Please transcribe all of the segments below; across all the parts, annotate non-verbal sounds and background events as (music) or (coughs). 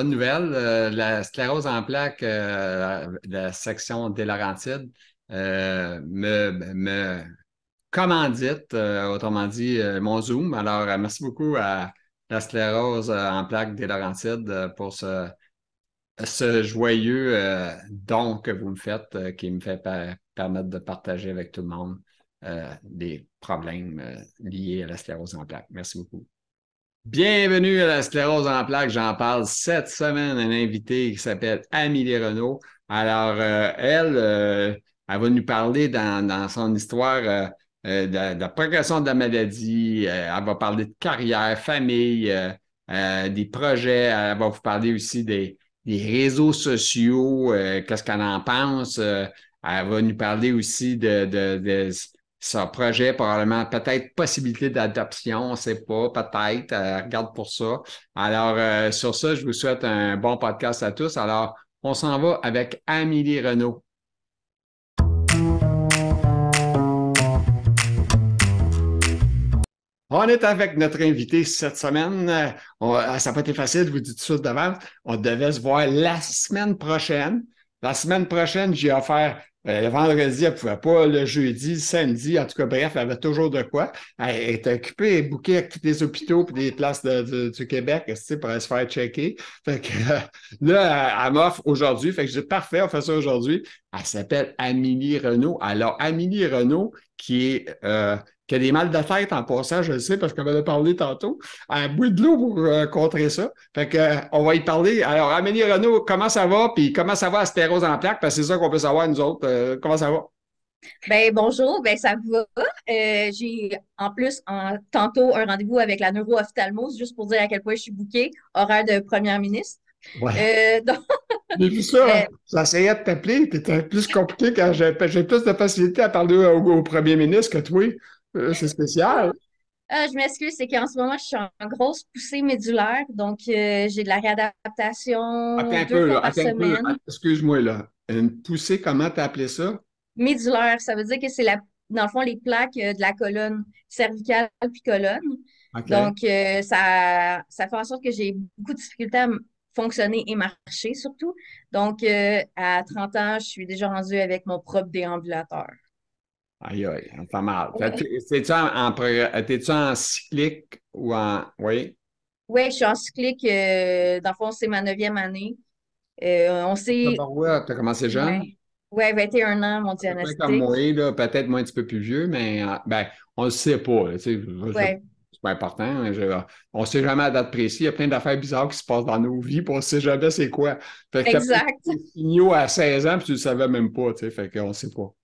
bonne nouvelle. Euh, la sclérose en plaques, euh, la section des Laurentides, me, me commandite, autrement dit, mon Zoom. Alors, merci beaucoup à la sclérose en plaques des Laurentides pour ce, ce joyeux don que vous me faites, qui me fait permettre de partager avec tout le monde des problèmes liés à la sclérose en plaques. Merci beaucoup. Bienvenue à la sclérose en plaques. J'en parle cette semaine un invité qui s'appelle Amélie Renault. Alors, euh, elle, euh, elle va nous parler dans, son histoire euh, de, la progression de la maladie. elle va parler de carrière, famille, des projets. Elle va vous parler aussi des, réseaux sociaux, qu'est-ce qu'elle en pense. elle va nous parler aussi de, de son projet, probablement, peut-être possibilité d'adoption, on ne sait pas, peut-être, euh, regarde pour ça. Alors, euh, sur ça, je vous souhaite un bon podcast à tous. Alors, on s'en va avec Amélie Renault. On est avec notre invité cette semaine. ça n'a pas été facile, je vous dis tout ça d'avance. On devait se voir la semaine prochaine. La semaine prochaine, j'ai offert le vendredi, elle ne pouvait pas. Le jeudi, le samedi, en tout cas, bref, elle avait toujours de quoi. Elle était occupée et bookée avec tous les hôpitaux et des places du Québec pour se faire checker. Fait que (laughs) là, elle, m'offre aujourd'hui. Fait que parfait, on fait ça aujourd'hui. Elle s'appelle Amélie Renault. Alors, Amélie Renault, qui est euh, qui a des mal de tête en passant, je le sais, parce qu'on en a parlé tantôt. Elle bout de l'eau pour euh, contrer ça. Fait que, euh, on va y parler. Alors, Amélie Renault, comment ça va? Puis comment ça va à Stéros en plaque? Parce que c'est ça qu'on peut savoir, nous autres. Euh, comment ça va? Ben bonjour, ben ça va. j'ai en plus en, tantôt un rendez-vous avec la neuro-ophtalmose, juste pour dire à quel point je suis bouquée, horaire de première ministre. Ouais. (laughs) J'ai vu ça. J'essayais de t'appeler, c'était plus compliqué quand j'ai plus de facilité à parler au, au premier ministre que toi. Euh, c'est spécial. Euh, je m'excuse, c'est qu'en ce moment, je suis en grosse poussée médulaire, donc euh, j'ai de la réadaptation attends un peu, là, semaine. Excuse-moi, là. Une poussée, comment tu as appelé ça? Médulaire, ça veut dire que c'est, la, dans le fond, les plaques de la colonne cervicale puis colonne. Donc, ça, ça fait en sorte que j'ai beaucoup de difficultés à fonctionner et marcher, surtout. Donc, à 30 ans, je suis déjà rendue avec mon propre déambulateur. Aïe, aïe, ça fait mal. T'es-tu en, en, cyclique ou en. Oui? Oui, je suis en cyclique. Euh, dans le fond, c'est ma neuvième année. Euh, on sait. Tu as commencé jeune? Oui, 21 ans, mon diagnostic. Comme moi, peut-être moi un petit peu plus vieux, mais euh, ben, on ne le sait pas. C'est pas important. on ne sait jamais à date précise. Il y a plein d'affaires bizarres qui se passent dans nos vies, puis on ne sait jamais c'est quoi. Fait que exact. signaux à 16 ans, puis tu ne le savais même pas. Fait qu'on ne sait pas.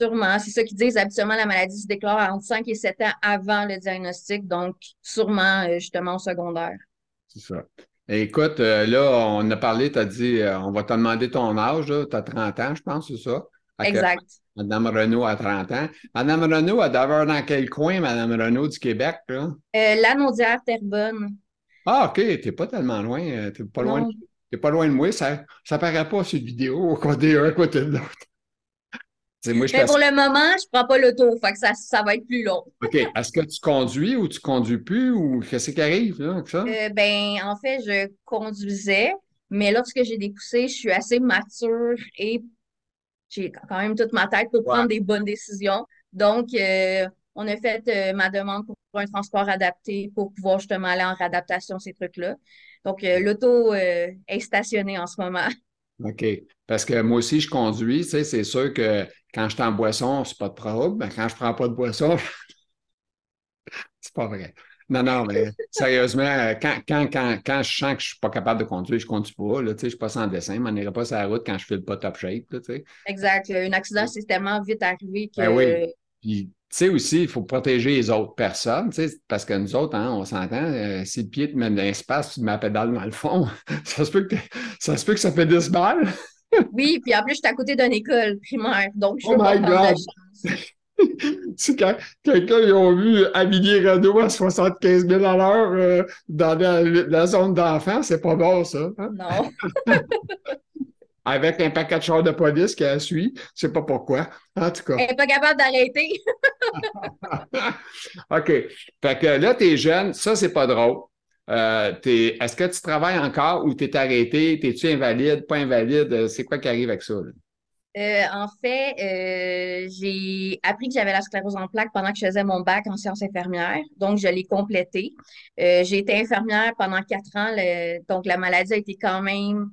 Sûrement. C'est ça qu'ils disent. Habituellement, la maladie se déclare entre 5 et 7 ans avant le diagnostic, donc sûrement euh, justement au secondaire. C'est ça. écoute, euh, là, on a parlé, tu as dit, euh, on va te demander ton âge. Tu as 30 ans, je pense, c'est ça? Exact. Madame Renault a 30 ans. Madame Renault, a d'abord dans quel coin, Madame Renault du Québec? Là? Euh, Terrebonne. Ah, OK. Tu n'es pas tellement loin. Tu n'es pas, loin, pas loin de moi. Ça ne paraît pas sur vidéo, côté un côté de l'autre. Mais pour le moment, je ne prends pas l'auto, fait que ça, ça va être plus long. OK. Est-ce que tu conduis ou tu conduis plus ou qu'est-ce qui arrive là, avec ça? Euh, ben, en fait, je conduisais, mais lorsque j'ai des poussées, je suis assez mature et j'ai quand même toute ma tête pour prendre des bonnes décisions. Donc, euh, on a fait euh, ma demande pour un transport adapté pour pouvoir justement aller en réadaptation, ces trucs-là. Donc, l'auto est stationnée en ce moment. OK. Parce que moi aussi, je conduis, tu sais, c'est sûr que quand je suis en boisson, c'est pas de problème. Mais quand je prends pas de boisson, (laughs) c'est pas vrai. Non, non, mais sérieusement, quand, quand, quand, quand, je sens que je suis pas capable de conduire, je ne conduis pas. Là, je passe en dessin, je m'en irai pas sur la route quand je file pas top shape. Là, exact. Un accident, c'est tellement vite arrivé que. Ben oui. Puis, tu sais aussi, il faut protéger les autres personnes, parce que nous autres, hein, on s'entend, euh, si le pied te met dans l'espace, tu te mets la pédale dans le fond, (laughs) ça se peut que, ça, se peut que ça fait 10 balles oui, puis en plus, je suis à côté d'une école primaire, donc je oh my God. (laughs) C'est quand quelqu'un a vu Amélie Renault à 75 000 à l'heure euh, dans la, zone d'enfants, c'est pas bon, ça. Hein? Non. (laughs) Avec un paquet de chars de police qui a suivi, je sais pas pourquoi. En tout cas. Elle n'est pas capable d'arrêter. (laughs) OK. Fait que là, tu es jeune, ça, c'est pas drôle. Euh, est-ce que tu travailles encore ou tu es arrêté? T'es-tu invalide, pas invalide? C'est quoi qui arrive avec ça? Euh, en fait, euh, j'ai appris que j'avais la sclérose en plaques pendant que je faisais mon bac en sciences infirmières. Donc, je l'ai complété. j'ai été infirmière pendant quatre ans. donc, la maladie a été quand même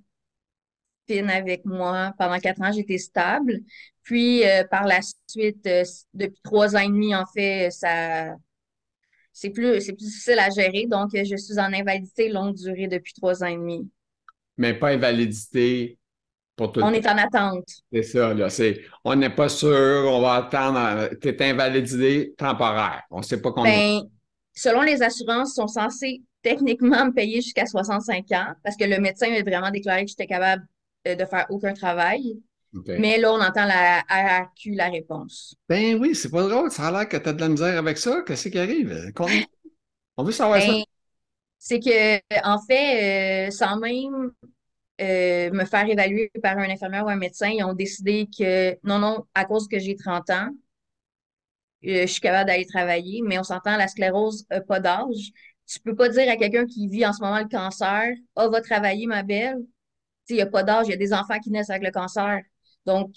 fine avec moi. Pendant quatre ans, j'étais stable. Puis, par la suite, depuis trois ans et demi, en fait, ça, c'est plus, c'est plus difficile à gérer. Donc, je suis en invalidité longue durée depuis trois ans et demi. Mais pas invalidité pour tout On est en attente. C'est ça, là. C'est, on n'est pas sûr, on va attendre. Tu es invalidité temporaire. On ne sait pas combien. Ben, selon les assurances, sont censées techniquement me payer jusqu'à 65 ans parce que le médecin a vraiment déclaré que j'étais capable euh, de faire aucun travail. Mais là, on entend la RRQ, la réponse. Ben oui, c'est pas drôle. Ça a l'air que tu as de la misère avec ça. Qu'est-ce qui arrive? On veut savoir ça. Ben, c'est que, en fait, euh, sans même euh, me faire évaluer par un infirmière ou un médecin, ils ont décidé que non, non, à cause que j'ai 30 ans, euh, je suis capable d'aller travailler, mais on s'entend, la sclérose n'a pas d'âge. Tu peux pas dire à quelqu'un qui vit en ce moment le cancer, ah, va travailler, ma belle. Il n'y a pas d'âge, il y a des enfants qui naissent avec le cancer. Donc,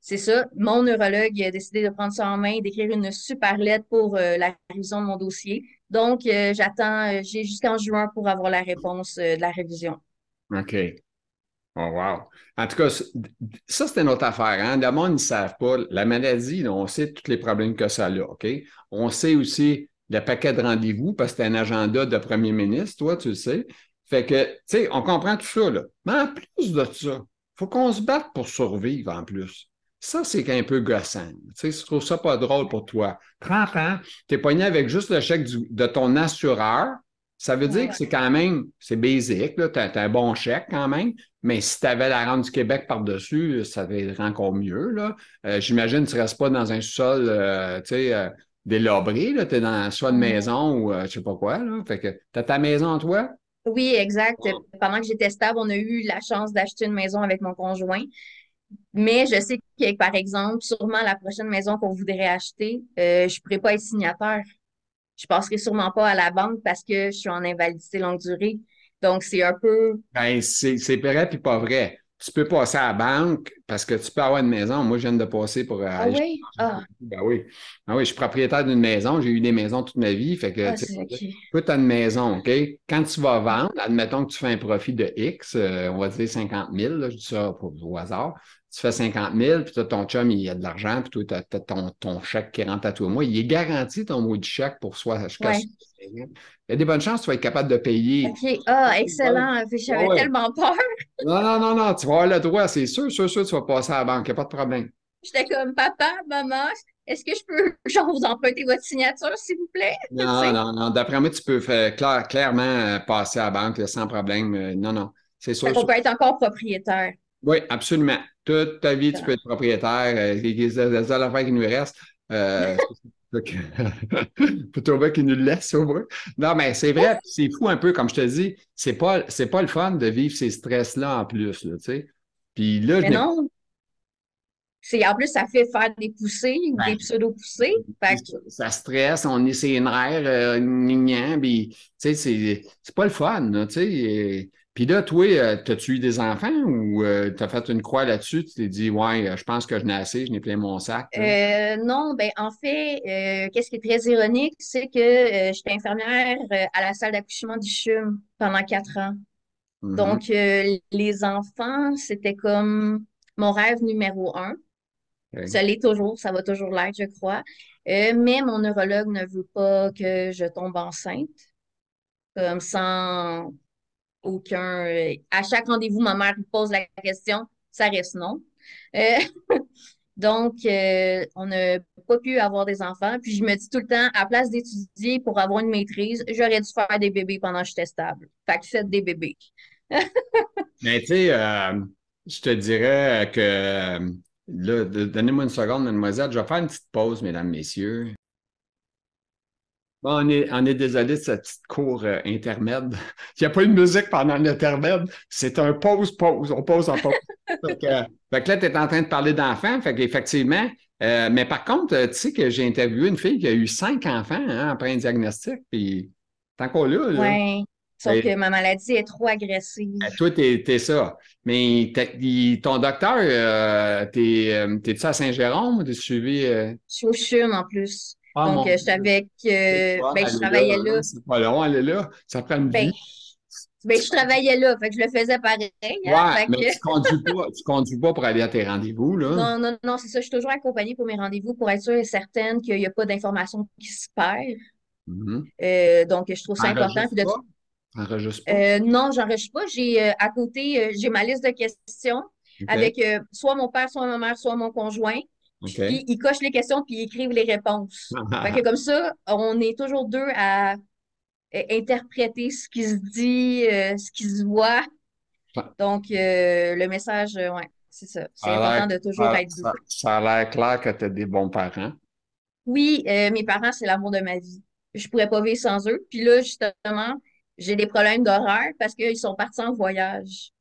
c'est ça. Mon neurologue a décidé de prendre ça en main, d'écrire une super lettre pour euh, la révision de mon dossier. Donc, euh, j'attends, euh, j'ai jusqu'en juin pour avoir la réponse de la révision. OK. Oh, wow. En tout cas, ça, c'est une autre affaire. Hein? Le monde ne savent pas. La maladie, on sait tous les problèmes que ça a, OK? On sait aussi le paquet de rendez-vous parce que c'est un agenda de premier ministre, toi, tu le sais. Fait que, tu sais, on comprend tout ça, là. Mais en plus de ça, faut qu'on se batte pour survivre en plus. Ça, c'est un peu gossant. Tu sais, je trouve ça pas drôle pour toi. 30 ans, tu es pogné avec juste le chèque de ton assureur. Ça veut dire que c'est quand même, c'est basique, tu as, un bon chèque quand même, mais si tu avais la rente du Québec par-dessus, ça va être encore mieux. Là. Euh, j'imagine que tu ne restes pas dans un sol euh, tu sais, euh, délabré, tu es dans soit une maison ou je ne sais pas quoi. Là. Fait que tu as ta maison, toi? Oui, exact. Pendant que j'étais stable, on a eu la chance d'acheter une maison avec mon conjoint. Mais je sais que, par exemple, sûrement la prochaine maison qu'on voudrait acheter, euh, je ne pourrais pas être signataire. Je ne passerai sûrement pas à la banque parce que je suis en invalidité longue durée. Donc, c'est un peu. Ben, c'est vrai puis pas vrai tu peux passer à la banque parce que tu peux avoir une maison. Moi, je viens de passer pour. Euh, ah oui? Ah. Ben oui. Ah oui, je suis propriétaire d'une maison. J'ai eu des maisons toute ma vie. Fait que, ah, tu as une maison, OK? Quand tu vas vendre, admettons que tu fais un profit de X, euh, on va dire 50 000, là, je dis ça pour, au hasard. Tu fais 50 000, puis ton chum, il a de l'argent, puis toi, tu as, ton, ton, chèque qui rentre à toi. Moi, il est garanti ton mot de chèque pour soi. Il y a des bonnes chances que tu vas être capable de payer. OK. Ah, excellent. J'avais tellement peur. (laughs) non, non, non, non. Tu vas avoir le droit, c'est sûr, sûr, sûr, tu vas passer à la banque. Il n'y a pas de problème. J'étais comme, papa, maman, est-ce que je peux, (laughs) genre, vous emprunter votre signature, s'il vous plaît? (laughs) Non, non, non. D'après moi, tu peux faire, clairement euh, passer à la banque sans problème. Euh, non, non. C'est sûr. On peut être encore propriétaire. Oui, absolument. Toute ta vie, tu peux être propriétaire. Euh, les affaires qui nous restent, Faut (laughs) trouver qu'il nous laisse au moins. Non, mais c'est vrai, c'est fou un peu, comme je te dis, c'est pas, c'est pas le fun de vivre ces stress-là en plus, tu sais. Puis là, mais non. C'est, en plus, ça fait faire des poussées ou des pseudo-poussées. Ça stresse, on est ses nerfs, euh, puis, tu sais, c'est, c'est pas le fun, tu sais. Puis là, toi, euh, as-tu eu des enfants ou euh, tu as fait une croix là-dessus? Tu t'es dit, ouais, euh, je pense que je n'ai assez, je n'ai plein mon sac. non, ben en fait, qu'est-ce qui est très ironique, c'est que j'étais infirmière à la salle d'accouchement du CHUM pendant quatre ans. Mm-hmm. Donc, les enfants, c'était comme mon rêve numéro un. Ça l'est toujours, ça va toujours l'être, je crois. mais mon neurologue ne veut pas que je tombe enceinte. Comme sans aucun. Euh, à chaque rendez-vous, ma mère me pose la question, ça reste non. Euh, (laughs) donc, euh, on n'a pas pu avoir des enfants. Puis je me dis tout le temps, à place d'étudier pour avoir une maîtrise, j'aurais dû faire des bébés pendant que j'étais stable. Fait que faites des bébés. (laughs) Mais tu sais, je te dirais que là, donnez-moi une seconde, mademoiselle. Je vais faire une petite pause, mesdames, messieurs. Bon, on est, on est désolé de cette petite cour euh, intermède. (laughs) Il n'y a pas eu de musique pendant l'intermède. C'est un pause-pause. On pause en pause. (laughs) fait, que, fait, que, là, tu es en train de parler d'enfants. Fait qu'effectivement, euh, mais par contre, tu sais que j'ai interviewé une fille qui a eu cinq enfants hein, après un diagnostic. Puis, tant qu'on là. Oui. Sauf que ma maladie est trop agressive. Ben, toi, t'es ça. Mais ton docteur, euh, t'es-tu à Saint-Jérôme ou t'es suivi? Je suis au CHUM en plus. Ah, Donc, je savais que ben, je travaillais là. là. C'est pas long, elle est là. Ça prend une ben, vie. Ben, je travaillais là, fait que je le faisais pareil. Hein, ouais, mais tu ne conduis, pas, (laughs) conduis pas pour aller à tes rendez-vous, là? Non, non, non, c'est ça. Je suis toujours accompagnée pour mes rendez-vous pour être sûre et certaine qu'il n'y a pas d'informations qui se perdent. Mm-hmm. Euh, donc, je trouve ça important. De... Enregistre pas? Euh, non, j'enregistre pas. J'ai euh, à côté, j'ai ma liste de questions avec soit mon père, soit ma mère, soit mon conjoint. Puis ils cochent les questions puis ils écrivent les réponses. (laughs) fait que comme ça, on est toujours deux à interpréter ce qui se dit, euh, ce qui se voit. Donc, euh, le message, euh, ouais, c'est ça. C'est important de toujours être doux. Ça, a l'air clair que tu as des bons parents. Oui, mes parents, c'est l'amour de ma vie. Je pourrais pas vivre sans eux. Puis là, justement, j'ai des problèmes d'horaire parce qu'ils sont partis en voyage.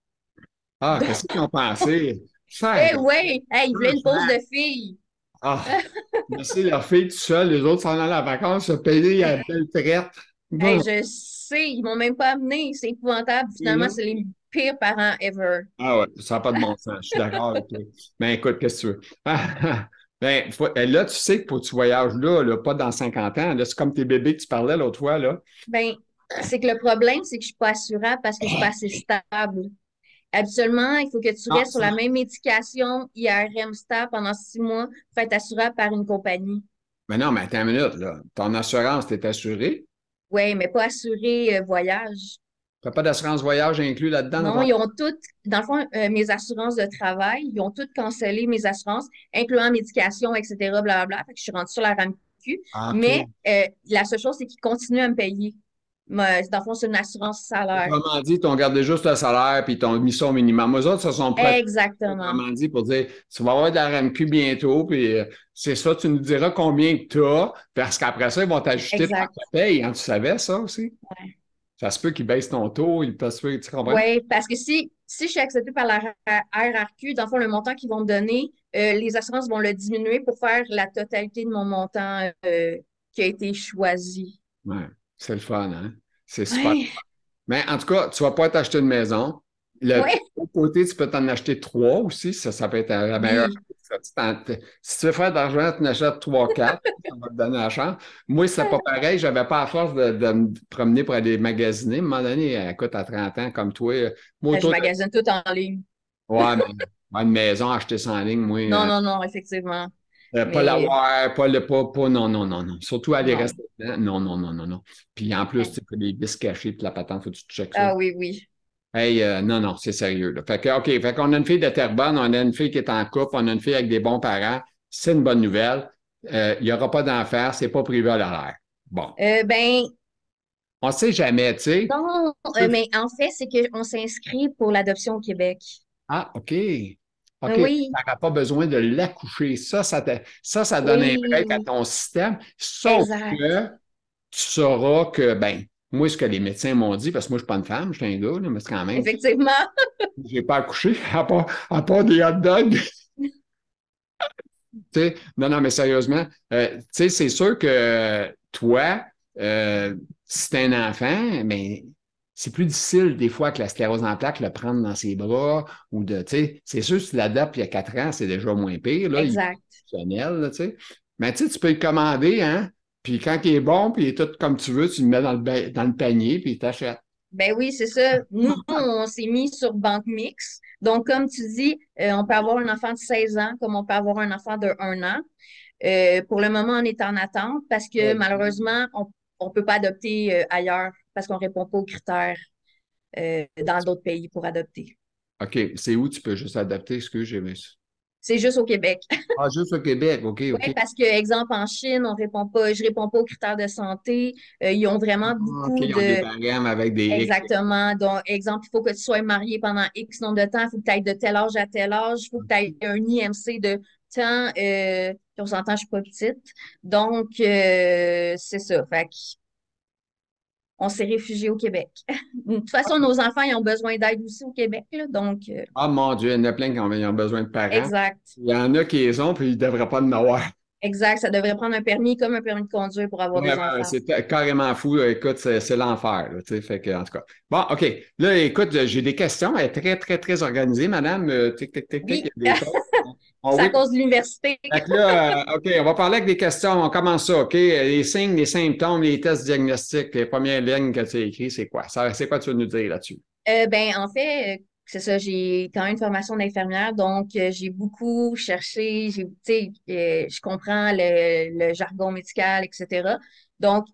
Ah, qu'est-ce qu'ils ont pensé? Eh oui, ils voulaient une pause de filles. Ah, (laughs) c'est leur fille tout seul, les autres s'en allaient en vacances, se payer à (laughs) belle traite je sais, ils m'ont même pas amené. C'est épouvantable. Finalement, c'est les pires parents ever. Ah ouais, ça n'a pas de bon sens. Je suis d'accord avec toi. Mais (laughs) écoute, qu'est-ce que tu veux? ben, là, tu sais que pour tu voyages là, là, pas dans 50 ans. c'est comme tes bébés que tu parlais l'autre fois. Là. Ben, c'est que le problème, c'est que je ne suis pas assurable parce que je ne suis pas assez stable. Habituellement, il faut que tu ah, restes sur la même médication IRM stable pendant six mois pour être assurable par une compagnie. Mais non, mais attends une minute. Là. Ton assurance, tu es assuré? Oui, mais pas assuré euh, voyage. Tu n'as pas d'assurance voyage inclus là-dedans? Non, ils ont toutes, dans le fond, euh, mes assurances de travail, ils ont toutes cancellé mes assurances, incluant médication, etc., blablabla. Fait que je suis rendue sur la RAMQ. Ah, mais euh, la seule chose, c'est qu'ils continuent à me payer. Dans le fond, c'est une assurance salaire. Comment dit, t'ont gardé juste le salaire puis ton mission minimum. Eux autres, ce sont prêts. Exactement. Comment dit, pour dire, tu vas avoir de la RAMQ bientôt, puis euh, c'est ça, tu nous diras combien tu as, parce qu'après ça, ils vont t'ajuster ta paye. Hein, tu savais ça aussi? Oui. Ça se peut qu'ils baissent ton taux, ils peuvent, tu comprends? Oui, parce que si, si je suis acceptée par la RRQ, dans le fond, le montant qu'ils vont me donner, euh, les assurances vont le diminuer pour faire la totalité de mon montant euh, qui a été choisi. Oui, c'est le fun, hein? C'est super. Mais en tout cas, tu ne vas pas t'acheter une maison. Le côté, tu peux t'en acheter trois aussi. Ça, ça peut être la meilleure. Si tu veux faire de l'argent, tu en achètes trois, quatre. ça va te donner la chance. Moi, c'est pas pareil. Je n'avais pas à force de, me promener pour aller magasiner. À un moment donné, écoute, à 30 ans, comme toi. Moi, je magasine tout en ligne. Ouais, mais une maison acheter ça en ligne, moi. Non, euh, non, non, effectivement. Euh, pas l'avoir, pas le pas, pas, non, non, non, non. Surtout aller rester dedans. Non, non, non, non, non. Puis en plus, tu des vis cachés, puis la patente, faut que tu te checkes ça. Ah oui, oui. Hey, euh, non, non, c'est sérieux. Là. Fait que, OK, fait qu'on a une fille de Terrebonne, on a une fille qui est en couple, on a une fille avec des bons parents. C'est une bonne nouvelle. Euh, il n'y aura pas d'enfer, c'est pas privé à l'horaire. Bon. Euh, ben. On ne sait jamais, tu sais. Non, mais en fait, c'est qu'on s'inscrit pour l'adoption au Québec. Ah, OK. OK, tu n'auras pas besoin de l'accoucher. Ça, ça, ça, ça donne un break à ton système. Sauf que tu sauras que, ben, moi, ce que les médecins m'ont dit, parce que moi, je ne suis pas une femme, je suis un gars, mais c'est quand même. Effectivement. (laughs) je n'ai pas accouché, à part, à part des hot dogs. (laughs) non, non, mais sérieusement, euh, c'est sûr que toi, euh, si tu un enfant, mais c'est plus difficile des fois que la sclérose en plaques, le prendre dans ses bras ou de, tu sais, c'est sûr, si tu l'adaptes il y a quatre ans, c'est déjà moins pire. Là, exact. Il. Mais tu sais, tu peux le commander, hein, puis quand il est bon, puis il est tout comme tu veux, tu le mets dans le, dans le panier, puis tu t'achètes. Ben oui, c'est ça. Nous, on s'est mis sur Banque Mix. Donc, comme tu dis, euh, on peut avoir un enfant de 16 ans comme on peut avoir un enfant de 1 an. Euh, pour le moment, on est en attente parce que malheureusement, on ne peut pas adopter euh, ailleurs parce qu'on ne répond pas aux critères euh, dans d'autres pays pour adopter. OK. C'est où tu peux juste adopter? Que j'ai mis? C'est juste au Québec. (laughs) ah, juste au Québec, OK. Oui, parce que, exemple, en Chine, on répond pas, je ne réponds pas aux critères de santé. Euh, ils ont vraiment ah, beaucoup de. Ils ont des avec des. Exactement. Donc, exemple, il faut que tu sois marié pendant X nombre de temps, il faut que tu ailles de tel âge à tel âge, il faut que tu ailles un IMC de temps. Euh, on s'entend, je ne suis pas petite. Donc, c'est ça. Fait on s'est réfugié au Québec. (laughs) de toute façon, nos enfants, ils ont besoin d'aide aussi au Québec. donc, euh. Ah mon Dieu, il y en a plein qui ont besoin de parents. Exact. Il y en a qui les ont, puis ils ne devraient pas en avoir. Exact, ça devrait prendre un permis comme un permis de conduire pour avoir des enfants. C'est carrément fou. Écoute, c'est l'enfer. Fait que, en tout cas. Bon, OK. Là, écoute, j'ai des questions. Elle est très, très, très organisée, madame. Euh, tic, tic, tic, tic. c'est à cause de l'université. là, euh, OK, on va parler avec des questions. On commence ça, OK? Les signes, les symptômes, les tests diagnostiques, les premières lignes que tu as écrites, c'est quoi? C'est quoi tu veux nous dire là-dessus? Euh, ben, en fait, c'est ça, j'ai quand même une formation d'infirmière, donc euh, j'ai beaucoup cherché, j'ai, euh, je comprends le, jargon médical, etc. Donc,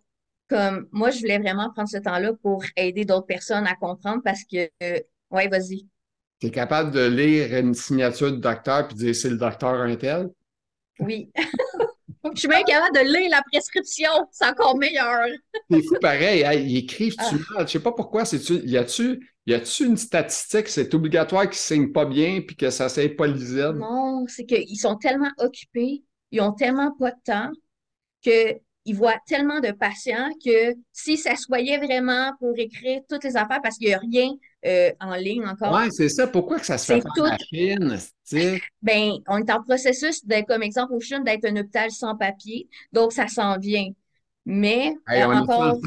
comme moi, je voulais vraiment prendre ce temps-là pour aider d'autres personnes à comprendre parce que, euh, ouais, vas-y. Tu es capable de lire une signature de docteur puis dire c'est le docteur un tel? Oui. (laughs) je suis même capable de lire la prescription, c'est encore meilleur. (laughs) c'est fou pareil, ils écrivent-tu ah. mal? Je sais pas pourquoi, c'est-tu, y a-tu y a-tu une statistique, c'est obligatoire qu'ils ne signent pas bien puis que ça ne pas lisible? Non, c'est qu'ils sont tellement occupés, ils ont tellement pas de temps qu'ils voient tellement de patients que s'ils s'assoyaient vraiment pour écrire toutes les affaires, parce qu'il n'y a rien euh, en ligne encore. Oui, c'est ça. Pourquoi que ça se fait pas en machine? Ben, on est en processus, comme exemple au Chine, d'être un hôpital sans papier. Donc, ça s'en vient. Mais euh, encore...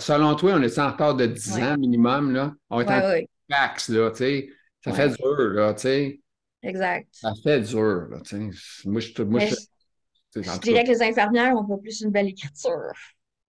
selon toi, on est en retard de 10 ans minimum, là? On est en fax, là, tu sais. Ça fait dur, là, tu sais. Exact. Ça fait dur, là, tu sais. Moi, je, moi, je, je dirais que les infirmières ont pas plus une belle écriture.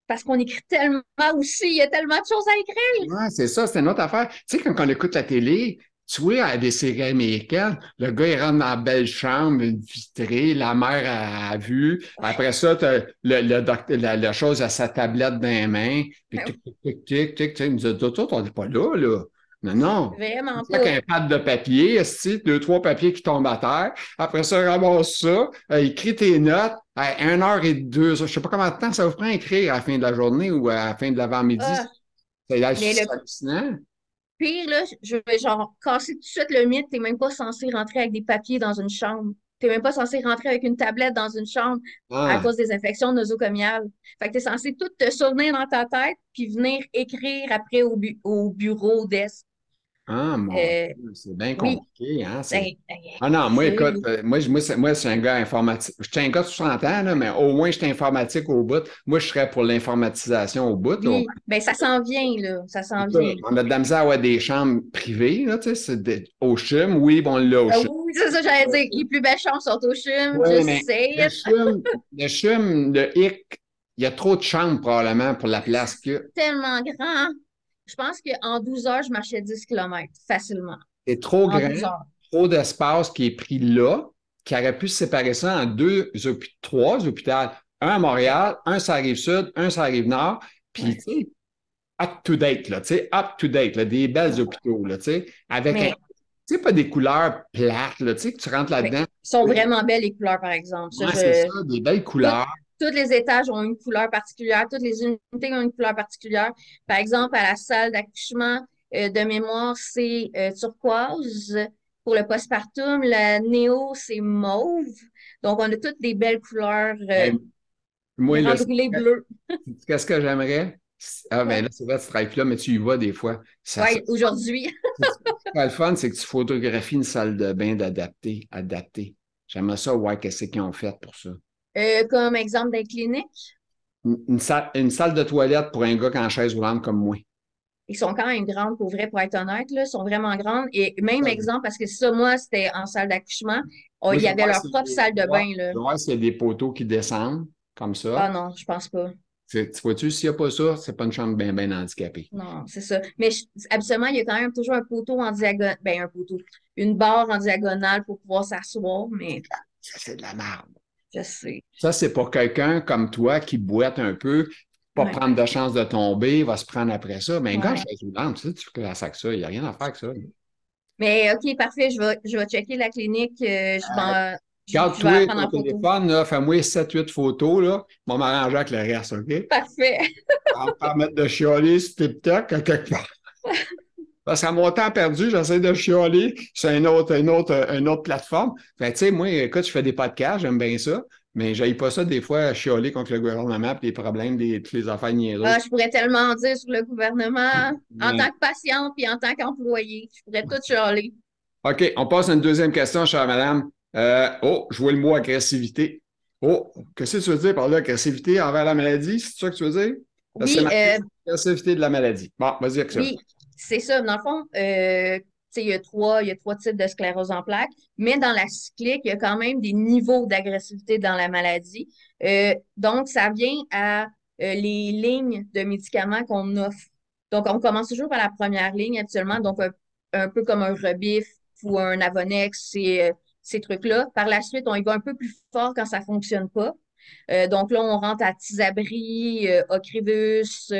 Parce qu'on écrit tellement aussi, il y a tellement de choses à écrire. Oui, c'est ça, c'est une autre affaire. Tu sais, quand on écoute la télé, tu vois, à des séries américaines, le gars, il rentre dans la belle chambre, vitrée, la mère a, vu. Après ça, tu le, le la, la, chose à sa tablette dans les mains. Puis, tic, tic, tic, tic, tic. Me dit, toi, on n'est pas là, là. Non, non. Vraiment pas. un pad de papier, deux, trois papiers qui tombent à terre. Après ça, ramasse ça, euh, écris tes notes. À une heure et deux, je ne sais pas combien de temps ça vous prend à écrire à la fin de la journée ou à la fin de l'avant-midi. Ah. C'est hallucinant. Pire, là, je vais genre casser tout de suite le mythe, t'es même pas censé rentrer avec des papiers dans une chambre. T'es même pas censé rentrer avec une tablette dans une chambre à ah. cause des infections nosocomiales. Fait que t'es censé tout te souvenir dans ta tête puis venir écrire après au, au bureau desk. Ah, mon euh, c'est bien compliqué, hein? Ben, ben, ah non, moi, écoute, euh, moi, moi, moi c'est un gars informatique. Je suis un gars de 60 ans, là, mais au moins, je suis informatique au bout. Moi, je serais pour l'informatisation au bout. Oui, bien, ça s'en vient, là. Ça s'en vient. On a de la misère à avoir des chambres privées, là, tu sais, au CHUM. Oui, bon, là, au ah CHUM. oui, c'est ça, j'allais dire. Les plus belles chambres sont au CHUM, je sais. Le CHUM, le CHUM, le HIC, il y a trop de chambres, probablement, pour la place que... tellement grand je pense qu'en 12 heures, je marchais 10 km facilement. C'est trop grand, trop d'espace qui est pris là, qui aurait pu séparer ça en deux, trois hôpitaux. Un à Montréal, un sur la rive sud, un sur la rive nord. Puis, tu sais, up to date, là, tu sais, up to date, là, des belles hôpitaux, là, tu sais, avec tu sais, pas des couleurs plates, là, tu sais, que tu rentres là-dedans. Ils sont vraiment belles, les couleurs, par exemple. c'est ça, des belles couleurs tous les étages ont une couleur particulière, toutes les unités ont une couleur particulière. Par exemple, à la salle d'accouchement euh, de mémoire, c'est euh, turquoise. Pour le postpartum, la néo, c'est mauve. Donc, on a toutes des belles couleurs euh, Moi, bleu. Qu'est-ce que j'aimerais? Ah, ben là, c'est vrai, tu travailles là, mais tu y vas des fois. Oui, aujourd'hui. (laughs) le fun, c'est que tu photographies une salle de bain d'adapté, adapté. J'aimerais ça, ouais, qu'est-ce qu'ils ont fait pour ça. Euh, comme exemple des cliniques? Une, salle, une salle de toilette pour un gars qui en chaise roulante comme moi. Ils sont quand même grandes, pour vrai, pour être honnête. Là. Ils sont vraiment grandes. Et même exemple, parce que ça, moi, c'était en salle d'accouchement. Oh, il y avait leur propre salle de bain. Là. Y a des poteaux qui descendent comme ça. Ah non, je pense pas. Tu vois-tu, s'il n'y a pas ça, c'est pas une chambre bien, bien handicapée. Non, c'est ça. Mais absolument, il y a quand même toujours un poteau en diagonale. Ben, un poteau. Une barre en diagonale pour pouvoir s'asseoir, mais. Ça, c'est de la merde. Je sais. Ça, c'est pour quelqu'un comme toi qui boite un peu, pas prendre de chance de tomber, va se prendre après ça. Mais quand je suis tu sais, tu ça que ça, il n'y a rien à faire avec ça. Mais OK, parfait, je vais, je vais checker la clinique. Euh, je vais. Garde-toi ton téléphone, fais-moi 7-8 photos, là. Je vais m'arranger avec le reste, OK? Parfait. On va permettre de chialer sur TikTok quelque part. (laughs) Parce qu'à mon temps perdu, j'essaie de chialer sur une autre, une autre, une autre plateforme. Fait tu sais, moi, écoute, je fais des podcasts, j'aime bien ça. Mais j'aille pas ça des fois à chialer contre le gouvernement et les problèmes des toutes les affaires. Ah, je pourrais tellement dire sur le gouvernement en tant que patient puis en tant qu'employé. Je pourrais tout chialer. OK, on passe à une deuxième question, chère madame. Euh, oh, je vois le mot agressivité. Oh, qu'est-ce que tu veux dire par là, agressivité envers la maladie? C'est ça que tu veux dire? Oui, euh, agressivité de la maladie. Bon, vas-y avec ça. Oui, c'est ça. Dans le fond, euh, il y, a trois, il y a trois types de sclérose en plaques, mais dans la cyclique, il y a quand même des niveaux d'agressivité dans la maladie. Euh, donc, ça vient à euh, les lignes de médicaments qu'on offre. Donc, on commence toujours par la première ligne actuellement, donc un, peu comme un Rebif ou un Avonex, ces, ces trucs-là. Par la suite, on y va un peu plus fort quand ça ne fonctionne pas. donc là, on rentre à Tisabri, Ocrevus,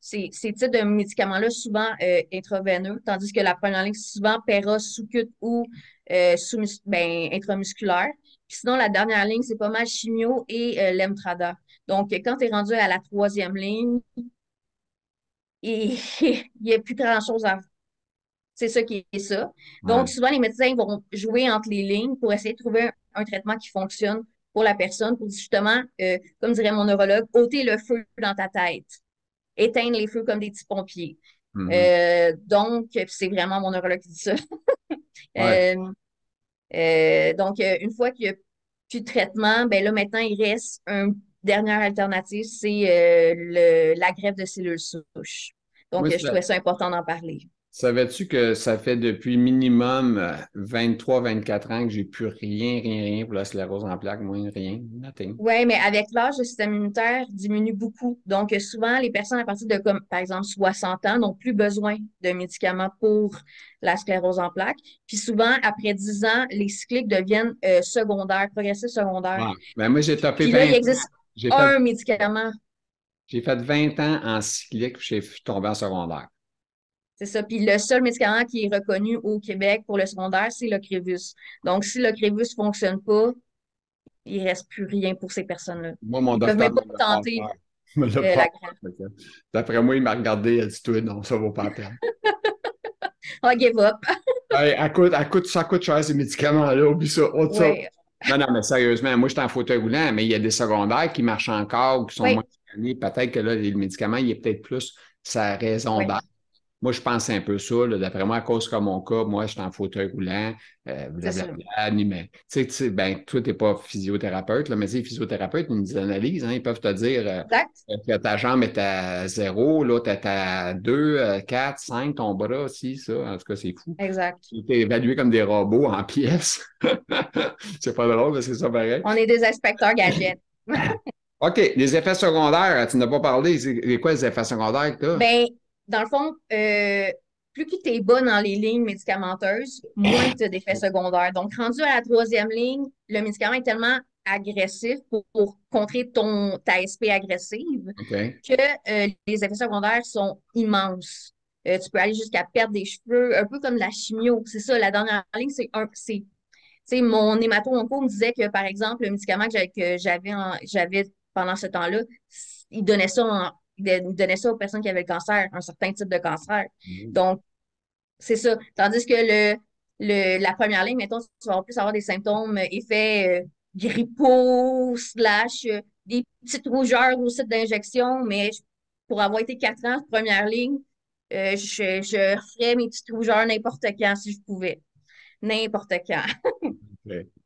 ces, types de médicaments-là, souvent euh, intraveineux, tandis que la première ligne, c'est souvent péra sous-cute ou euh, sous, ben, intramusculaire. Puis sinon, la dernière ligne, c'est pas mal chimio et euh, l'emtrada. Donc, quand tu es rendu à la troisième ligne, il (laughs) n'y a plus grand-chose à c'est ça qui est ça. Donc, souvent, les médecins vont jouer entre les lignes pour essayer de trouver un, traitement qui fonctionne pour la personne, pour justement, comme dirait mon neurologue, ôter le feu dans ta tête éteindre les feux comme des petits pompiers. Mm-hmm. Euh, donc, c'est vraiment mon neurologue qui dit ça. (laughs) Euh, euh, donc, une fois qu'il n'y a plus de traitement, ben là, maintenant, il reste une dernière alternative, c'est la greffe de cellules souches. Donc, je trouvais ça important d'en parler. Savais-tu que ça fait depuis minimum 23-24 euh, ans que j'ai plus rien, rien, rien pour la sclérose en plaques, moins rien, nothing. Oui, mais avec l'âge, le système immunitaire diminue beaucoup. Donc, souvent, les personnes à partir de, comme, par exemple, 60 ans n'ont plus besoin de médicaments pour la sclérose en plaques. Puis souvent, après 10 ans, les cycliques deviennent euh, secondaires, progressifs secondaires. Ouais. Ben, moi, j'ai tapé Puis là, il existe un médicament. J'ai fait 20 ans en cyclique, puis je suis tombé en secondaire. C'est ça. Puis le seul médicament qui est reconnu au Québec pour le secondaire, c'est le Crévus. Donc, si le Crévus ne fonctionne pas, il ne reste plus rien pour ces personnes-là. Moi, mon docteur. même pas tenter euh, D'après moi, il m'a regardé, il a dit Toi, non, ça ne vaut pas la peine. On (laughs) give up. (laughs) ça coûte cher ces médicaments-là, oublie ça. Non, non, mais sérieusement, moi, je suis en fauteuil roulant, mais il y a des secondaires qui marchent encore ou qui sont moins scannés. Peut-être que là, les médicaments, il y a peut-être plus sa raison d'être. Moi, je pense un peu ça. D'après moi, à cause comme mon cas, moi, je suis en fauteuil roulant, euh, blablabla, mais tu sais, ben, toi, tu n'es pas physiothérapeute, là, mais les physiothérapeutes, ils nous analysent, hein, ils peuvent te dire euh, que ta jambe est à zéro, là, tu es à 2, 4, 5, ton bras aussi, ça. En tout cas, c'est fou. Exact. Tu es évalué comme des robots en pièces. (laughs) c'est pas drôle, mais c'est ça pareil. On est des inspecteurs gadgets. (laughs) OK, les effets secondaires, tu n'as pas parlé. C'est quoi les effets secondaires que tu as? Ben, dans le fond, euh, plus que tu es bas dans les lignes médicamenteuses, moins tu as d'effets secondaires. Donc, rendu à la troisième ligne, le médicament est tellement agressif pour, contrer ton, ta SP agressive que euh, les effets secondaires sont immenses. Euh, tu peux aller jusqu'à perdre des cheveux, un peu comme la chimio. C'est ça, la dernière ligne, c'est un. C'est, mon hémato-onco me disait que, par exemple, le médicament que j'avais, j'avais pendant ce temps-là, il donnait ça en il donnait ça aux personnes qui avaient le cancer, un certain type de cancer. Mhm. Donc, c'est ça. Tandis que le, le, la première ligne, mettons, tu vas plus avoir des symptômes, euh, effets euh, grippaux, slash, euh, des petites rougeurs au site d'injection, mais pour avoir été quatre ans, première ligne, je, je ferais mes petites rougeurs n'importe quand si je pouvais. N'importe quand. (laughs)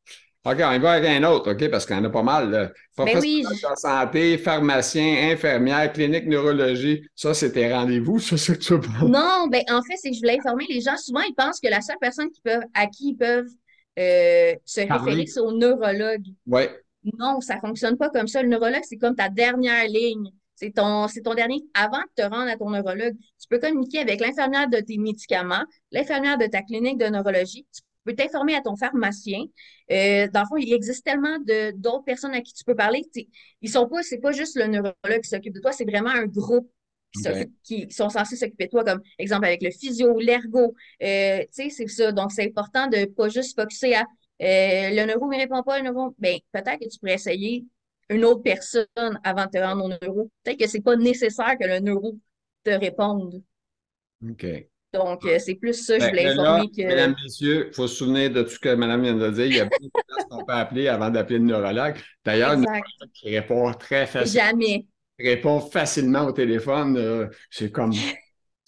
OK, on va avec un autre, OK, parce qu'il y en a pas mal. Là. Ben oui, de santé, pharmacien, infirmière, clinique neurologie, ça, c'est tes rendez-vous, ça, c'est que tu veux Non, ben en fait, c'est que je voulais informer les gens. Souvent, ils pensent que la seule personne qui peuvent, à qui ils peuvent euh, se référer, c'est au neurologue. Oui. Non, ça ne fonctionne pas comme ça. Le neurologue, c'est comme ta dernière ligne. C'est ton, ton dernier. Avant de te rendre à ton neurologue, tu peux communiquer avec l'infirmière de tes médicaments, l'infirmière de ta clinique de neurologie. Tu peux t'informer à ton pharmacien. Euh, dans le fond, il existe tellement d'autres personnes à qui tu peux parler. Ils sont pas, c'est pas juste le neurologue qui s'occupe de toi, c'est vraiment un groupe qui, sont censés s'occuper de toi, comme exemple avec le physio, l'ergo. Euh, tu sais, c'est ça. Donc, c'est important de pas juste focuser à euh, le neuro ne répond pas, le neuro. Bien, peut-être que tu pourrais essayer une autre personne avant de te rendre au neuro. Peut-être que c'est pas nécessaire que le neuro te réponde. OK. Donc, euh, c'est plus ça, je ben, voulais informer que. Mesdames, Messieurs, il faut se souvenir de tout ce que Madame vient de dire. Il y a beaucoup de personnes qu'on peut appeler avant d'appeler le neurologue. D'ailleurs, une qui répond très facilement. Jamais. Répond facilement au téléphone. c'est comme.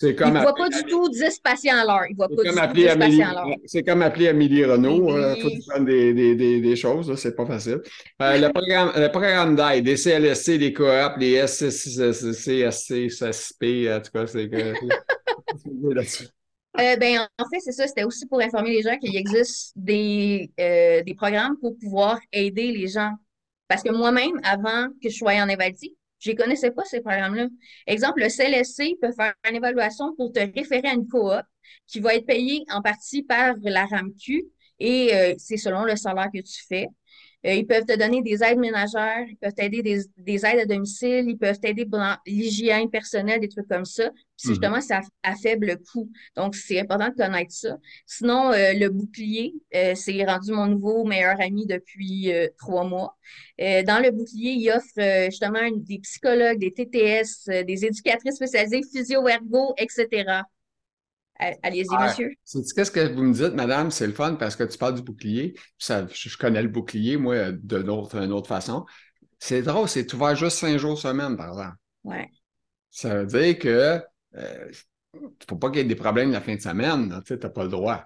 Il ne voit pas du tout 10 patients à l'heure. Il voit pas du tout 10 patients à l'heure. C'est comme appeler Amélie Renault. Il euh, faut tu prennes des, des, des, choses, c'est pas facile. Euh, le programme, le programme d'aide, des CLSC, des coop, les SCSC, SCSP, en tout cas, c'est que. Euh, ben, en fait, c'est ça. C'était aussi pour informer les gens qu'il existe des, euh, des programmes pour pouvoir aider les gens. Parce que moi-même, avant que je sois en invalidité, je ne connaissais pas ces programmes-là. Exemple, le CLSC peut faire une évaluation pour te référer à une coop qui va être payée en partie par la RAMQ et euh, c'est selon le salaire que tu fais. Euh, ils peuvent te donner des aides ménagères, ils peuvent t'aider des, des, aides à domicile, ils peuvent t'aider pour l'hygiène personnelle, des trucs comme ça. Puis mhm. justement, c'est à, faible coût. Donc, c'est important de connaître ça. Sinon, euh, le bouclier, euh, c'est rendu mon nouveau meilleur ami depuis trois mois. dans le bouclier, il offre justement des psychologues, des TTS, des éducatrices spécialisées, physio-ergo, etc. Allez-y, monsieur. Qu'est-ce que vous me dites, madame? C'est le fun parce que tu parles du bouclier. Ça, je, connais le bouclier, moi, d'une autre, autre façon. C'est drôle, c'est ouvert juste cinq jours semaine, par exemple. Oui. Ça veut dire que il euh, ne faut pas qu'il y ait des problèmes la fin de semaine. Tu n'as pas le droit.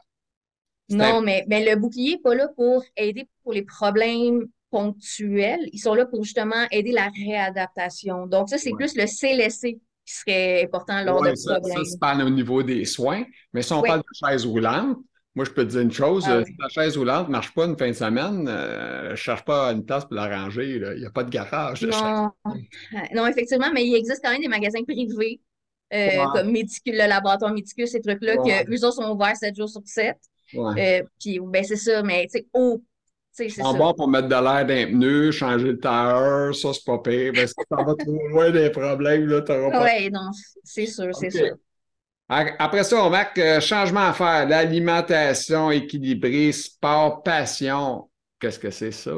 Non, mais, mais le bouclier n'est pas là pour aider pour les problèmes ponctuels. Ils sont là pour justement aider la réadaptation. Donc, ça, c'est plus le CLSC qui serait important lors de ça, problèmes. Ça, c'est pas au niveau des soins, mais si on parle de chaise roulante, moi, je peux te dire une chose, ah si ta chaise roulante ne marche pas une fin de semaine, euh, je ne cherche pas une place pour la ranger. Il n'y a pas de garage. non. non, effectivement, mais il existe quand même des magasins privés, euh, comme Médicule, le laboratoire Médicule, ces trucs-là, ouais. qu'eux autres sont ouverts 7 jours sur 7. Euh, puis, ben, c'est ça, mais au en bas pour mettre de l'air dans les pneus, changer le tailleur, ça, c'est pas pire. Parce que ça va trop loin des problèmes, là, pas... Oui, non, c'est sûr, c'est sûr. Après ça, on marque euh, changement à faire, l'alimentation équilibrée, sport, passion. Qu'est-ce que c'est ça?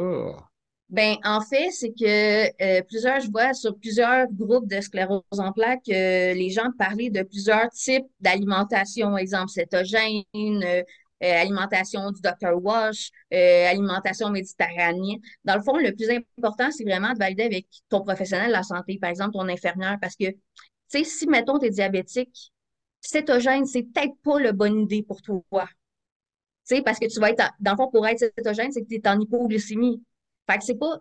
Ben, en fait, c'est que euh, plusieurs, je vois sur plusieurs groupes de sclérose en plaques, euh, les gens parlaient de plusieurs types d'alimentation, exemple cétogène, euh, alimentation du Dr. Wash, euh, alimentation méditerranéenne. Dans le fond, le plus important, c'est vraiment de valider avec ton professionnel de la santé, par exemple ton infirmière, parce que, tu sais, si, mettons, tu es diabétique, cétogène, c'est peut-être pas la bonne idée pour toi. Tu sais, parce que tu vas être, dans le fond, pour être cétogène, c'est que tu es en hypoglycémie. Fait que c'est pas,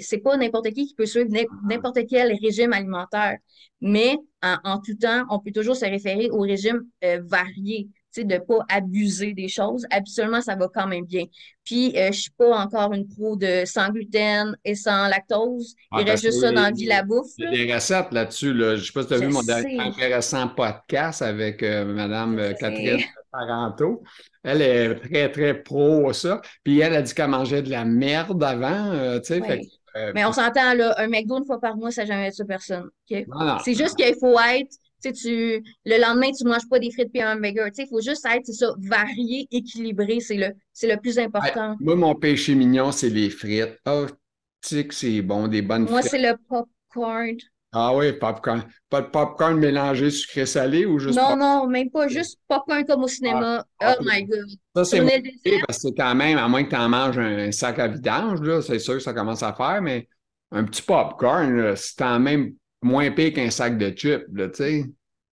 c'est pas n'importe qui qui peut suivre n'importe quel régime alimentaire. Mais en, tout temps, on peut toujours se référer au régime euh, varié de ne pas abuser des choses. Absolument, ça va quand même bien. Puis, euh, je ne suis pas encore une pro de sans gluten et sans lactose. Ah, il reste juste ça dans Vie la bouffe. Il y a des recettes là-dessus. Là. Je ne sais pas si tu as vu mon dernier intéressant podcast avec euh, Mme euh, Catherine Taranto. Elle est très, très pro ça. Puis elle a dit qu'elle mangeait de la merde avant. tu sais, Mais on s'entend, là, un McDo une fois par mois, ça n'a jamais été sur personne. C'est juste qu'il faut être tu, le lendemain, tu ne manges pas des frites et un hamburger. Il faut juste être ça, varié, équilibré. C'est le, le plus important. moi, mon péché mignon, c'est les frites. Oh, tu sais que c'est bon, des bonnes moi, frites. Moi, c'est le popcorn. Ah oui, popcorn. Pas de popcorn mélangé sucré-salé ou juste. Non, non, même pas. Juste popcorn comme au cinéma. Ah, oh my God. Ça, c'est parce que quand même, à moins que tu en manges un sac à vidange, c'est sûr que ça commence à faire, mais un petit popcorn, c'est quand même moins pire qu'un sac de chips, tu sais.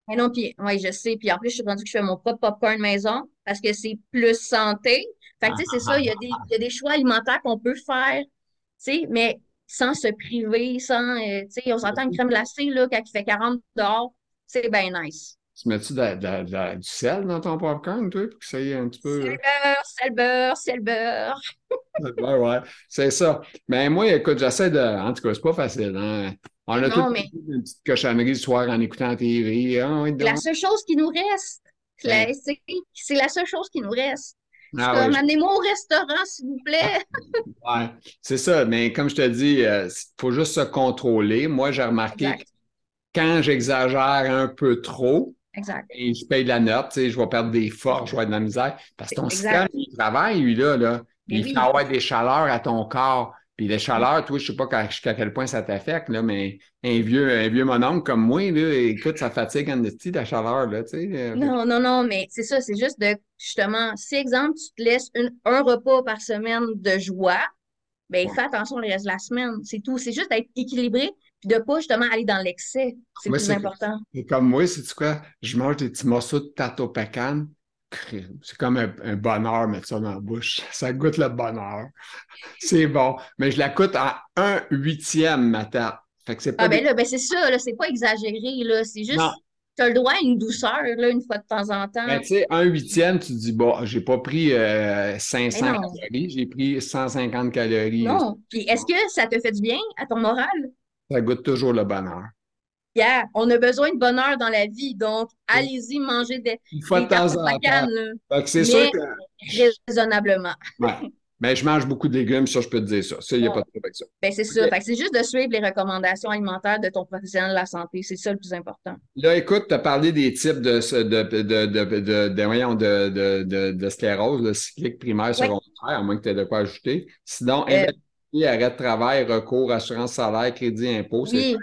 Mais non, puis, oui, je sais. Puis en plus, je suis rendu que je fais mon propre popcorn maison parce que c'est plus santé. Fait que, tu sais, c'est ça, il y, a des, il y, a des, choix alimentaires qu'on peut faire, tu sais, mais sans se priver, sans, euh, tu sais, on s'entend une crème glacée, là, quand il fait 40 dehors, c'est bien nice. Tu mets-tu du sel dans ton popcorn, toi, pour que ça y ait un petit peu? Sel beurre, sel beurre, sel beurre. ouais, ouais, c'est ça. Mais moi, écoute, j'essaie de. En tout cas, c'est pas facile. Hein? On a une petite cochonnerie le soir en écoutant la TV. Hein, la seule chose qui nous reste, c'est la seule chose qui nous reste. Ah, Amenez-moi au restaurant, s'il vous plaît. ouais, c'est ça. Mais comme je te dis, il euh, faut juste se contrôler. Moi, j'ai remarqué que quand j'exagère un peu trop, Exact. Et je paye de la note, je vais perdre des forces, je vais avoir de la misère. Parce que ton système, il travaille, lui, là. là. il faut avoir des chaleurs à ton corps. Puis les chaleurs, toi, je sais pas jusqu'à quel point ça t'affecte, là, mais un vieux, un vieux mononcle comme moi, là, écoute, ça fatigue en esti la chaleur, là, tu sais. Euh, non, non, non, mais c'est ça, c'est juste de, justement, si, exemple, tu te laisses un repas par semaine de joie, ben fais attention le reste de la semaine, c'est tout. C'est juste d'être équilibré, puis de pas justement aller dans l'excès. C'est plus important. Et comme moi, c'est quoi? Je mange des petits morceaux de tarte au pécan. C'est comme un, bonheur mettre ça dans la bouche. (laughs) Ça goûte le bonheur. (laughs) C'est bon. Mais je la coûte à un huitième, ma tarte. Fait que c'est pas ah, ben là, ben c'est ça, là, c'est pas exagéré, là. C'est juste. Tu as le droit à une douceur, là, une fois de temps en temps. Ben, tu sais, un huitième, tu te dis, bon, j'ai pas pris 500 euh, calories, j'ai pris 150 calories. Non. Puis est-ce que ça te fait du bien à ton moral? Ça goûte toujours le bonheur. Yeah, on a besoin de bonheur dans la vie, donc allez-y manger des, Une fois de temps en temps. C'est sûr que... raisonnablement. (laughs) Ouais. Mais je mange beaucoup de légumes, ça, je peux te dire ça. Ça, il n'y a pas de problème avec ça. Ben, c'est ça. c'est juste de suivre les recommandations alimentaires de ton professionnel de la santé. C'est ça le plus important. Là, écoute, tu as parlé des types de, de, de, de, de, de, sclérose, le cyclique primaire, secondaire, à moins que tu aies de quoi ajouter. Sinon, euh, arrêt de travail, recours, assurance salaire, crédit, impôt. Oui.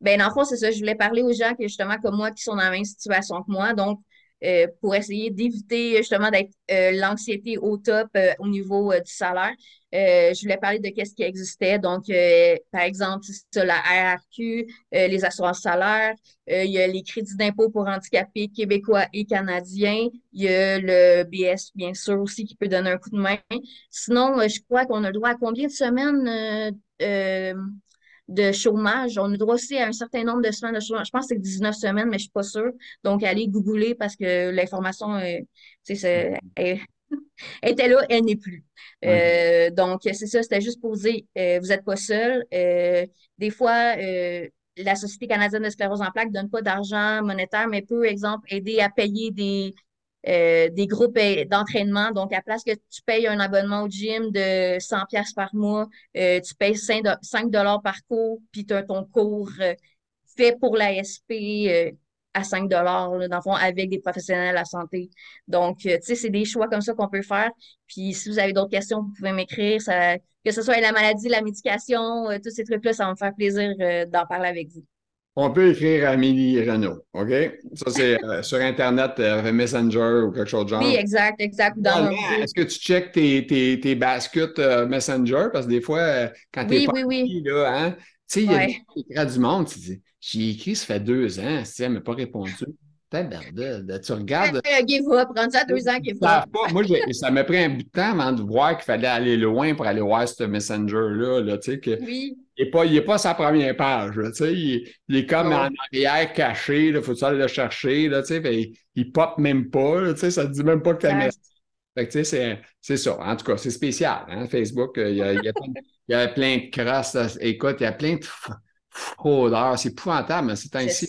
Ben, dans le fond, c'est ça. Je voulais parler aux gens qui, justement, comme moi, qui sont dans la même situation que moi. Donc, euh, pour essayer d'éviter justement d'être euh, l'anxiété au top euh, au niveau du salaire. je voulais parler de qu'est-ce qui existait. Donc, par exemple, c'est la RRQ, les assurances salaires, il y a les crédits d'impôt pour handicapés québécois et canadiens, il y a le BS, bien sûr, aussi, qui peut donner un coup de main. Sinon, je crois qu'on a le droit à combien de semaines de chômage. On a droit aussi à un certain nombre de semaines de chômage. Je pense que c'est 19 semaines, mais je ne suis pas sûre. Donc, allez googler parce que l'information euh, était là, elle n'est plus. Euh, donc, c'est ça, c'était juste pour dire, euh, vous n'êtes pas seul. des fois, la Société canadienne de sclérose en plaques ne donne pas d'argent monétaire, mais peut, exemple, aider à payer des, euh, des groupes euh, d'entraînement. Donc, à place que tu payes un abonnement au gym de 100 pièces par mois, euh, tu payes 5, dollars par cours, puis tu as ton cours fait pour l'ASP à 5 dollars, dans le fond, avec des professionnels de la santé. Donc, tu sais, c'est des choix comme ça qu'on peut faire. Puis, si vous avez d'autres questions, vous pouvez m'écrire. que ce soit la maladie, la médication, tous ces trucs-là, ça va me faire plaisir d'en parler avec vous on peut écrire Amélie Renault, OK? Ça, c'est euh, (laughs) sur Internet, euh, Messenger ou quelque chose de genre. Oui, exact, exact. Est-ce que tu checkes tes, tes, tes baskets euh, Messenger? Parce que des fois, quand tu es pas oui, là, hein, tu sais, il y a des du monde, tu dis, j'ai écrit, ça fait deux ans, si elle ne m'a pas répondu. Tu regardes. Give up, prendre ça deux ans, give up. Moi, ça m'a pris un bout de temps avant de voir qu'il fallait aller loin pour aller voir ce Messenger-là. Là, tu sais, que oui. Il n'est pas, sa première page. tu sais, il, est comme en arrière caché. Il faut aller le chercher. Là, tu sais, il ne pop même pas. tu ça ne dit même pas que tu as fait que, tu sais, c'est ça. En tout cas, c'est spécial. Hein, Facebook, il y, a, il, y a plein, il y a plein de crosses. Écoute, il y a plein de fraudeurs. C'est épouvantable, c'est ainsi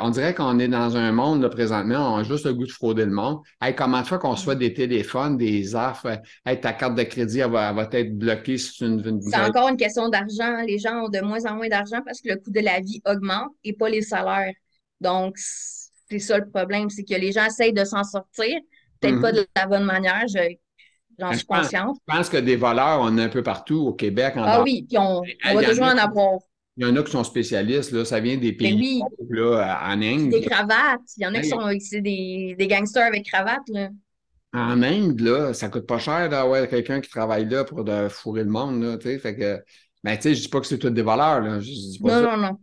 on dirait qu'on est dans un monde là, présentement, on a juste le goût de frauder le monde. Hey, comment tu qu'on soit des téléphones, des offres, hey, ta carte de crédit elle va, être bloquée si tu une. C'est encore une question d'argent. Les gens ont de moins en moins d'argent parce que le coût de la vie augmente et pas les salaires. Donc, c'est ça le problème, c'est que les gens essayent de s'en sortir, peut-être pas mm-hmm. de la bonne manière. J'en suis consciente. Je pense que des voleurs, on a un peu partout au Québec. En ah oui, puis on, va toujours en avoir. Il y en a qui sont spécialistes, là, ça vient des pays là, en Inde. Des cravates. Il y en a qui sont des, des gangsters avec cravates. Là. En Inde, là, ça coûte pas cher d'avoir quelqu'un qui travaille là pour de fourrer le monde. Là, fait que, ben, tu sais, je dis pas que c'est tout des voleurs. Là, je dis pas non, non, non,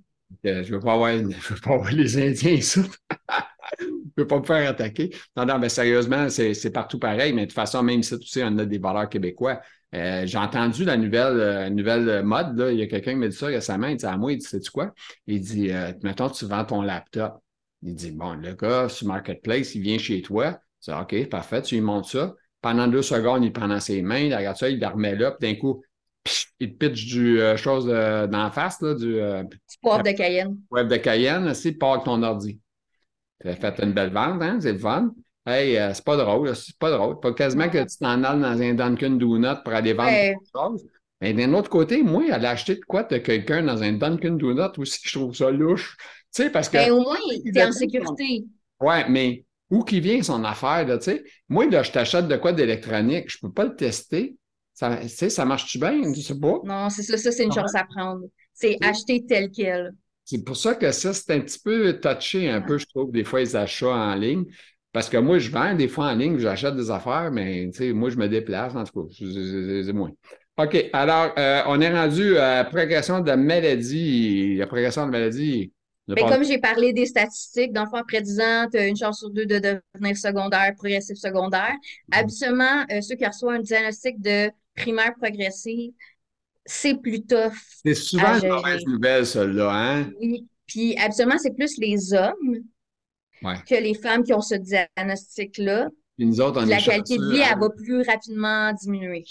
Je veux pas avoir, (laughs) je veux pas avoir les Indiens, ça. (laughs) je veux pas me faire attaquer. Non, non, mais sérieusement, c'est partout pareil. Mais de toute façon, même si tu sais, on a des valeurs québécois. Euh, j'ai entendu la nouvelle, euh, nouvelle mode. Là. Il y a quelqu'un qui m'a dit ça récemment. Il dit à moi, il dit, sais-tu quoi? Il dit, euh, mettons, tu vends ton laptop. Il dit, bon, le gars sur Marketplace, il vient chez toi. Tu dis, OK, parfait, tu lui montres ça. Pendant deux secondes, il prend dans ses mains, il regarde ça, il la remet là, puis d'un coup, il pitch du chose d'en face, là, du. poivre de Cayenne. Poivre de Cayenne, aussi, part avec ton ordi. Tu as fait une belle vente, hein? C'est le fun. Hey, euh, c'est pas drôle, c'est pas drôle. Pas quasiment que tu t'en ailles dans un Dunkin' Donut pour aller vendre quelque chose. Mais d'un autre côté, moi, aller acheter de quoi de quelqu'un dans un Dunkin' Donut aussi, je trouve ça louche. Tu sais, parce que. Ben, au moins, tu es en sécurité. Ouais, mais où qui vient son affaire, tu sais? Moi, là, je t'achète de quoi d'électronique, je peux pas le tester. Ça, tu sais, ça marche-tu bien? Je sais pas. Non, c'est ça, ça, c'est une chance à prendre. C'est acheter tel quel. C'est pour ça que ça, c'est un petit peu touché, un peu, je trouve, des fois, les achats en ligne. Parce que moi, je vends des fois en ligne, j'achète des affaires, mais moi, je me déplace, en tout cas, c'est moins. OK. Alors, euh, on est rendu à progression de maladie. La progression de maladie. Ben, comme j'ai parlé des statistiques, dans le fond, après 10 ans, tu as une chance sur deux de devenir secondaire, progressif secondaire. Mm-hmm. Habituellement, euh, ceux qui reçoivent un diagnostic de primaire progressive, c'est plus tough. C'est souvent une mauvaise nouvelle, celle-là, hein? Oui. Puis, habituellement, c'est plus les hommes que les femmes qui ont ce diagnostic-là. Puis nous autres, on La qualité de vie, elle va plus rapidement diminuer.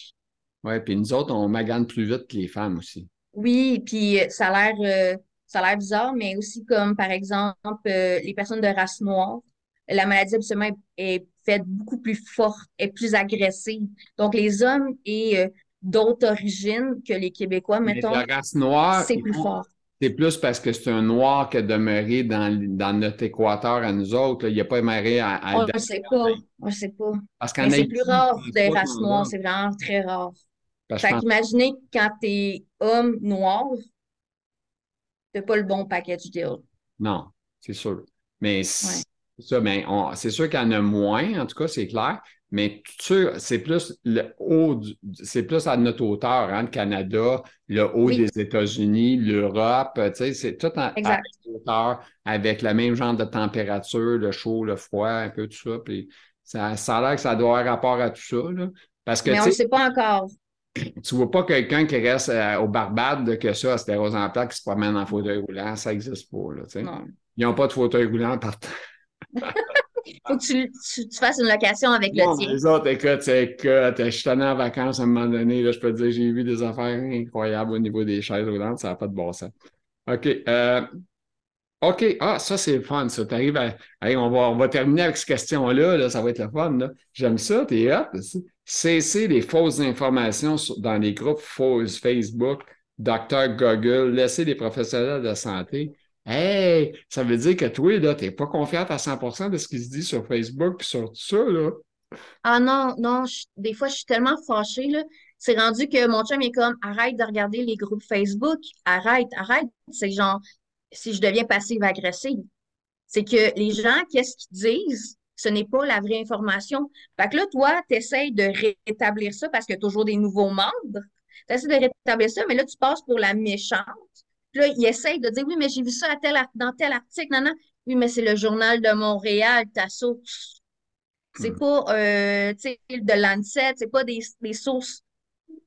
Oui, puis nous autres, on magane plus vite que les femmes aussi. Oui, puis ça a l'air euh, ça a l'air bizarre, mais aussi comme par exemple euh, les personnes de race noire, la maladie absolument est, faite beaucoup plus forte, est plus agressive. Donc les hommes et euh, d'autres origines que les Québécois, mettons, c'est plus fort. C'est plus parce que c'est un noir qui a demeuré dans, dans notre équateur à nous autres. Il n'y a pas demeuré à, à On ne sait pas. On ne sait pas. Parce Mais c'est plus rare des races noires. C'est vraiment très rare. fait qu'imaginez quand tu es homme noir, tu pas le bon package deal. Non, c'est sûr. Mais c'est ça, mais c'est sûr qu'il y en a moins, en tout cas, c'est clair. Mais c'est plus le haut, c'est plus à notre hauteur, hein, le Canada, le haut des États-Unis, l'Europe, tu sais, c'est tout à, notre hauteur avec le même genre de température, le chaud, le froid, un peu tout ça. Puis ça, ça a l'air que ça doit avoir rapport à tout ça. Là. Parce que, mais on ne sait pas encore. Tu vois pas quelqu'un qui reste euh, au Barbade que ça, à stéros en plaque, qui se promène en fauteuil roulant. Ça n'existe pas. Là. Ils n'ont pas de fauteuil roulant partout. (laughs) faut que tu, tu, fasses une location avec le tien. Les autres, écoute, que je suis allé en vacances à un moment donné, là, je peux te dire, j'ai vu des affaires incroyables au niveau des chaises roulantes, ça n'a pas de bon sens. OK. Euh, OK. Ah, ça, c'est le fun, ça. T'arrives à. Allez, on va, on va terminer avec cette question-là, là, ça va être le fun. Là. J'aime ça, t'es hop. Cessez les fausses informations dans les groupes fausses Facebook, Dr. Google, laissez les professionnels de santé Hey, ça veut dire que toi, là, tu n'es pas confiante à 100% de ce qui se dit sur Facebook et sur tout ça, là. Ah non, non, des fois, je suis tellement fâchée, là. C'est rendu que mon chum est comme arrête de regarder les groupes Facebook, arrête, arrête. C'est genre, si je deviens passive-agressive. C'est que les gens, qu'est-ce qu'ils disent? Ce n'est pas la vraie information. Fait que là, toi, tu essaies de rétablir ça parce qu'il y a toujours des nouveaux membres. Tu essaies de rétablir ça, mais là, tu passes pour la méchante là, il essaye de dire, oui, mais j'ai vu ça dans tel article, non, non. Oui, mais c'est le journal de Montréal, ta source. C'est hmm. pas, euh, de Lancet, c'est pas des, sources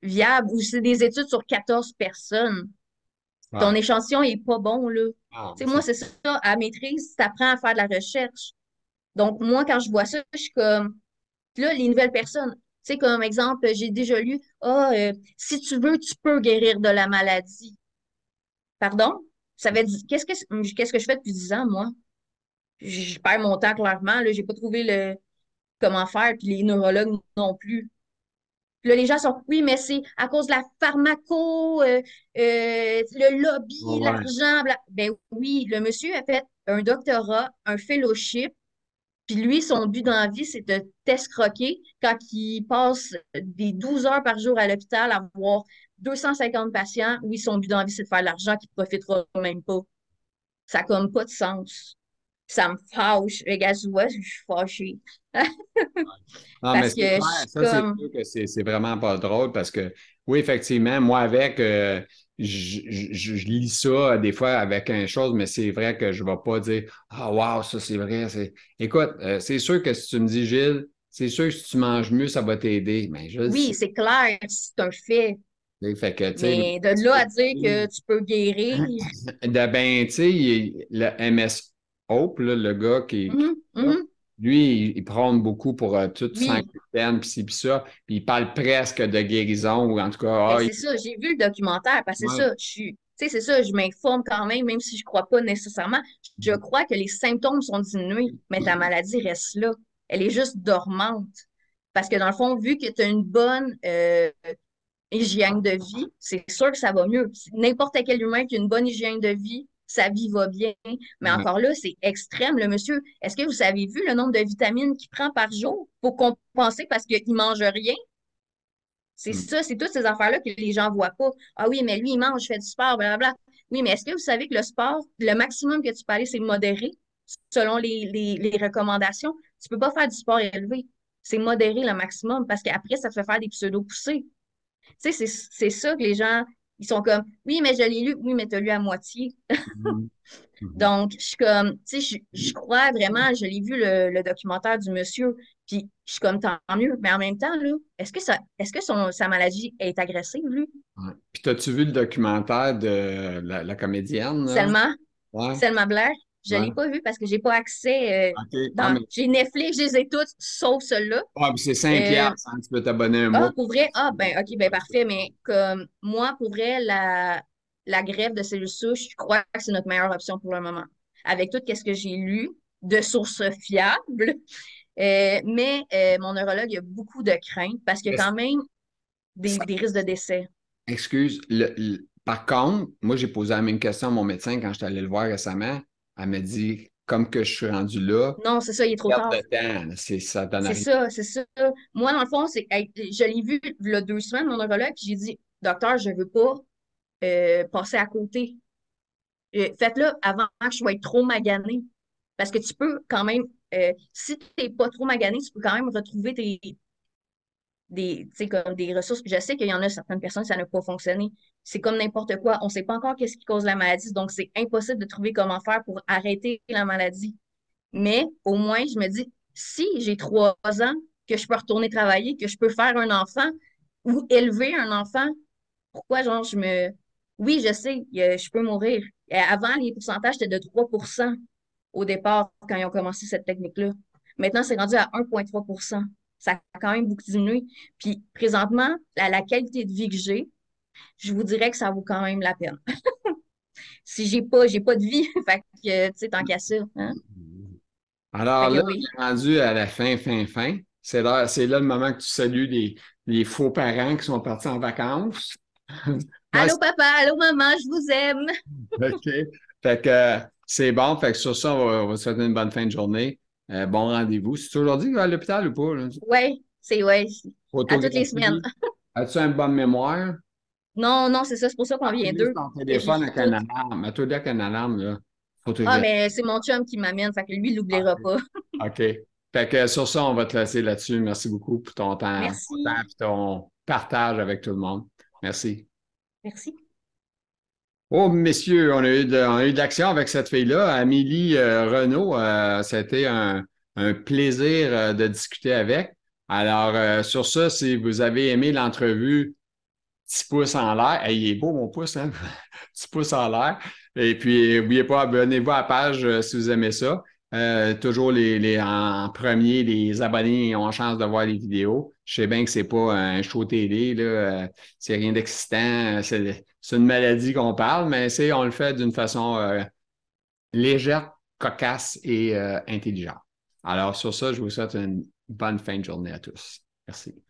viables ou c'est des études sur 14 personnes. Ton échantillon est pas bon, là. Ah, moi, c'est ça, à maîtrise, tu apprends à faire de la recherche. Donc, moi, quand je vois ça, je suis comme, là, les nouvelles personnes, tu sais, comme exemple, j'ai déjà lu, ah, euh, si tu veux, tu peux guérir de la maladie. Pardon? Ça veut dire, qu'est-ce que, qu'est-ce que je fais depuis 10 ans, moi? Je, perds mon temps clairement. Je n'ai pas trouvé le comment faire, puis les neurologues non plus. Puis là, les gens sont, oui, mais c'est à cause de la pharmaco, euh, euh, le lobby, l'argent. Ben oui, le monsieur a fait un doctorat, un fellowship, puis lui, son but dans la vie, c'est de t'escroquer quand il passe des 12 heures par jour à l'hôpital à voir 250 patients, oui, son but d'envie, c'est de faire l'argent qui ne profitera même pas. Ça n'a comme pas de sens. Ça me fâche. Regarde, je suis fâchée. non, mais c'est ça, c'est c'est vraiment pas drôle parce que, oui, effectivement, moi, avec, euh, je, lis ça des fois avec un chose, mais c'est vrai que je ne vais pas dire Ah, wow, ça, c'est vrai. Écoute, euh, c'est sûr que si tu me dis, Gilles, c'est sûr que si tu manges mieux, ça va t'aider. oui, c'est clair, c'est un fait. Fait que, Mais de là à dire que tu peux guérir. (coughs) Ben, tu sais, le MS Hope, le gars qui. Mm-hmm, mm-hmm. Lui, il, prend beaucoup pour euh, tout oui. sans puis puis ça. Puis il parle presque de guérison, ou en tout cas. Ben, ah, c'est ça, j'ai vu le documentaire, parce que c'est ça, je suis. Tu sais, c'est ça, je m'informe quand même, même si je ne crois pas nécessairement. Je mm-hmm. crois que les symptômes sont diminués, mais ta maladie reste là. Elle est juste dormante. Parce que dans le fond, vu que tu as une bonne euh, hygiène de vie, c'est sûr que ça va mieux. N'importe quel humain qui a une bonne hygiène de vie, sa vie va bien. Mais encore là, c'est extrême. Le monsieur, est-ce que vous avez vu le nombre de vitamines qu'il prend par jour pour compenser parce qu'il ne mange rien? C'est hmm. ça, c'est toutes ces affaires-là que les gens ne voient pas. Ah oui, mais lui, il mange, fait du sport, blablabla. Oui, mais est-ce que vous savez que le sport, le maximum que tu peux aller, c'est modéré, selon les, les recommandations? Tu ne peux pas faire du sport élevé. C'est modéré le maximum parce qu'après, ça te fait faire des pseudo-poussées. Tu sais, c'est ça que les gens, ils sont comme, oui, mais je l'ai lu, oui, mais tu as lu à moitié. Mm-hmm. (laughs) Donc, je suis comme, tu sais, je, crois vraiment, je l'ai vu le, documentaire du monsieur, puis je suis comme, tant mieux. Mais en même temps, là, est-ce que, ça, est-ce que son, sa maladie est agressive, lui? Puis, as-tu vu le documentaire de la, comédienne? Selma. Selma Blair. Je ne l'ai pas vu parce que je n'ai pas accès. Euh, j'ai Netflix, je les ai toutes, sauf celle-là. Ah, puis c'est 5 euh, hein, tu peux t'abonner un mois. Ah, pour vrai? Ah, ben, OK, ben parfait. Mais comme moi, pour vrai, la, la greffe de cellules souches, je crois que c'est notre meilleure option pour le moment. Avec tout ce que j'ai lu de sources fiables. Euh, mais mon neurologue a beaucoup de craintes parce qu'il y a quand même des, des risques de décès. Excuse, le, par contre, moi, j'ai posé la même question à mon médecin quand je suis allé le voir récemment. Elle m'a dit, comme que je suis rendu là. Non, c'est ça, il est trop tard. C'est ça, C'est ça, c'est ça. Moi, dans le fond, c'est je l'ai vu il y a deux semaines, mon neurologue, puis j'ai dit, docteur, je ne veux pas euh, passer à côté. Euh, faites-le avant que je sois trop magané. Parce que tu peux quand même, euh, si tu n'es pas trop magané, tu peux quand même retrouver tes, des, comme des ressources. Je sais qu'il y en a certaines personnes, ça n'a pas fonctionné. C'est comme n'importe quoi. On ne sait pas encore qu'est-ce qui cause la maladie, donc c'est impossible de trouver comment faire pour arrêter la maladie. Mais au moins, je me dis, si j'ai trois ans, que je peux retourner travailler, que je peux faire un enfant ou élever un enfant, pourquoi, genre, je me. Oui, je sais, je peux mourir. Avant, les pourcentages étaient de 3% au départ quand ils ont commencé cette technique-là. Maintenant, c'est rendu à 1,3 ça a quand même beaucoup diminué. Puis présentement, la, qualité de vie que j'ai, je vous dirais que ça vaut quand même la peine. (laughs) si j'ai pas, j'ai pas de vie, (laughs) fait que, tu sais, tant qu'à ça. Hein. Alors là, est rendu à la fin, fin, fin. C'est là, c'est là le moment que tu salues les, les faux parents qui sont partis en vacances. (laughs) allô papa, allô maman, je vous aime. OK. Fait que c'est bon. Fait que sur ça, on va, on va souhaiter une bonne fin de journée. Euh, bon rendez-vous. C'est aujourd'hui à l'hôpital ou pas? Oui, c'est oui. À toutes les semaines. (laughs) As-tu une bonne mémoire? Non, non, c'est ça. C'est pour ça qu'on vient d'eux. ton téléphone avec un alarme. Mets-toi avec un alarme, là. ah, mais c'est mon chum qui m'amène, fait que lui, il l'oubliera ah, pas. OK. Fait que sur ça, on va te laisser là-dessus. Merci beaucoup pour ton temps, Merci. et ton partage avec tout le monde. Merci. Merci. Oh, messieurs, on a eu de, l'action avec cette fille-là. Amélie euh, Renault, euh, c'était un, plaisir euh, de discuter avec. Alors, sur ça, si vous avez aimé l'entrevue, petit pouce en l'air. il est beau, mon pouce, hein? (laughs) petit pouce en l'air. Et puis, n'oubliez pas, abonnez-vous à la page si vous aimez ça. Euh, toujours les, en premier, les abonnés ont chance de voir les vidéos. Je sais bien que c'est pas un show télé, là, euh, c'est rien d'excitant, une maladie qu'on parle, mais c'est, on le fait d'une façon euh, légère, cocasse et intelligente. Alors sur ça, je vous souhaite une bonne fin de journée à tous. Merci.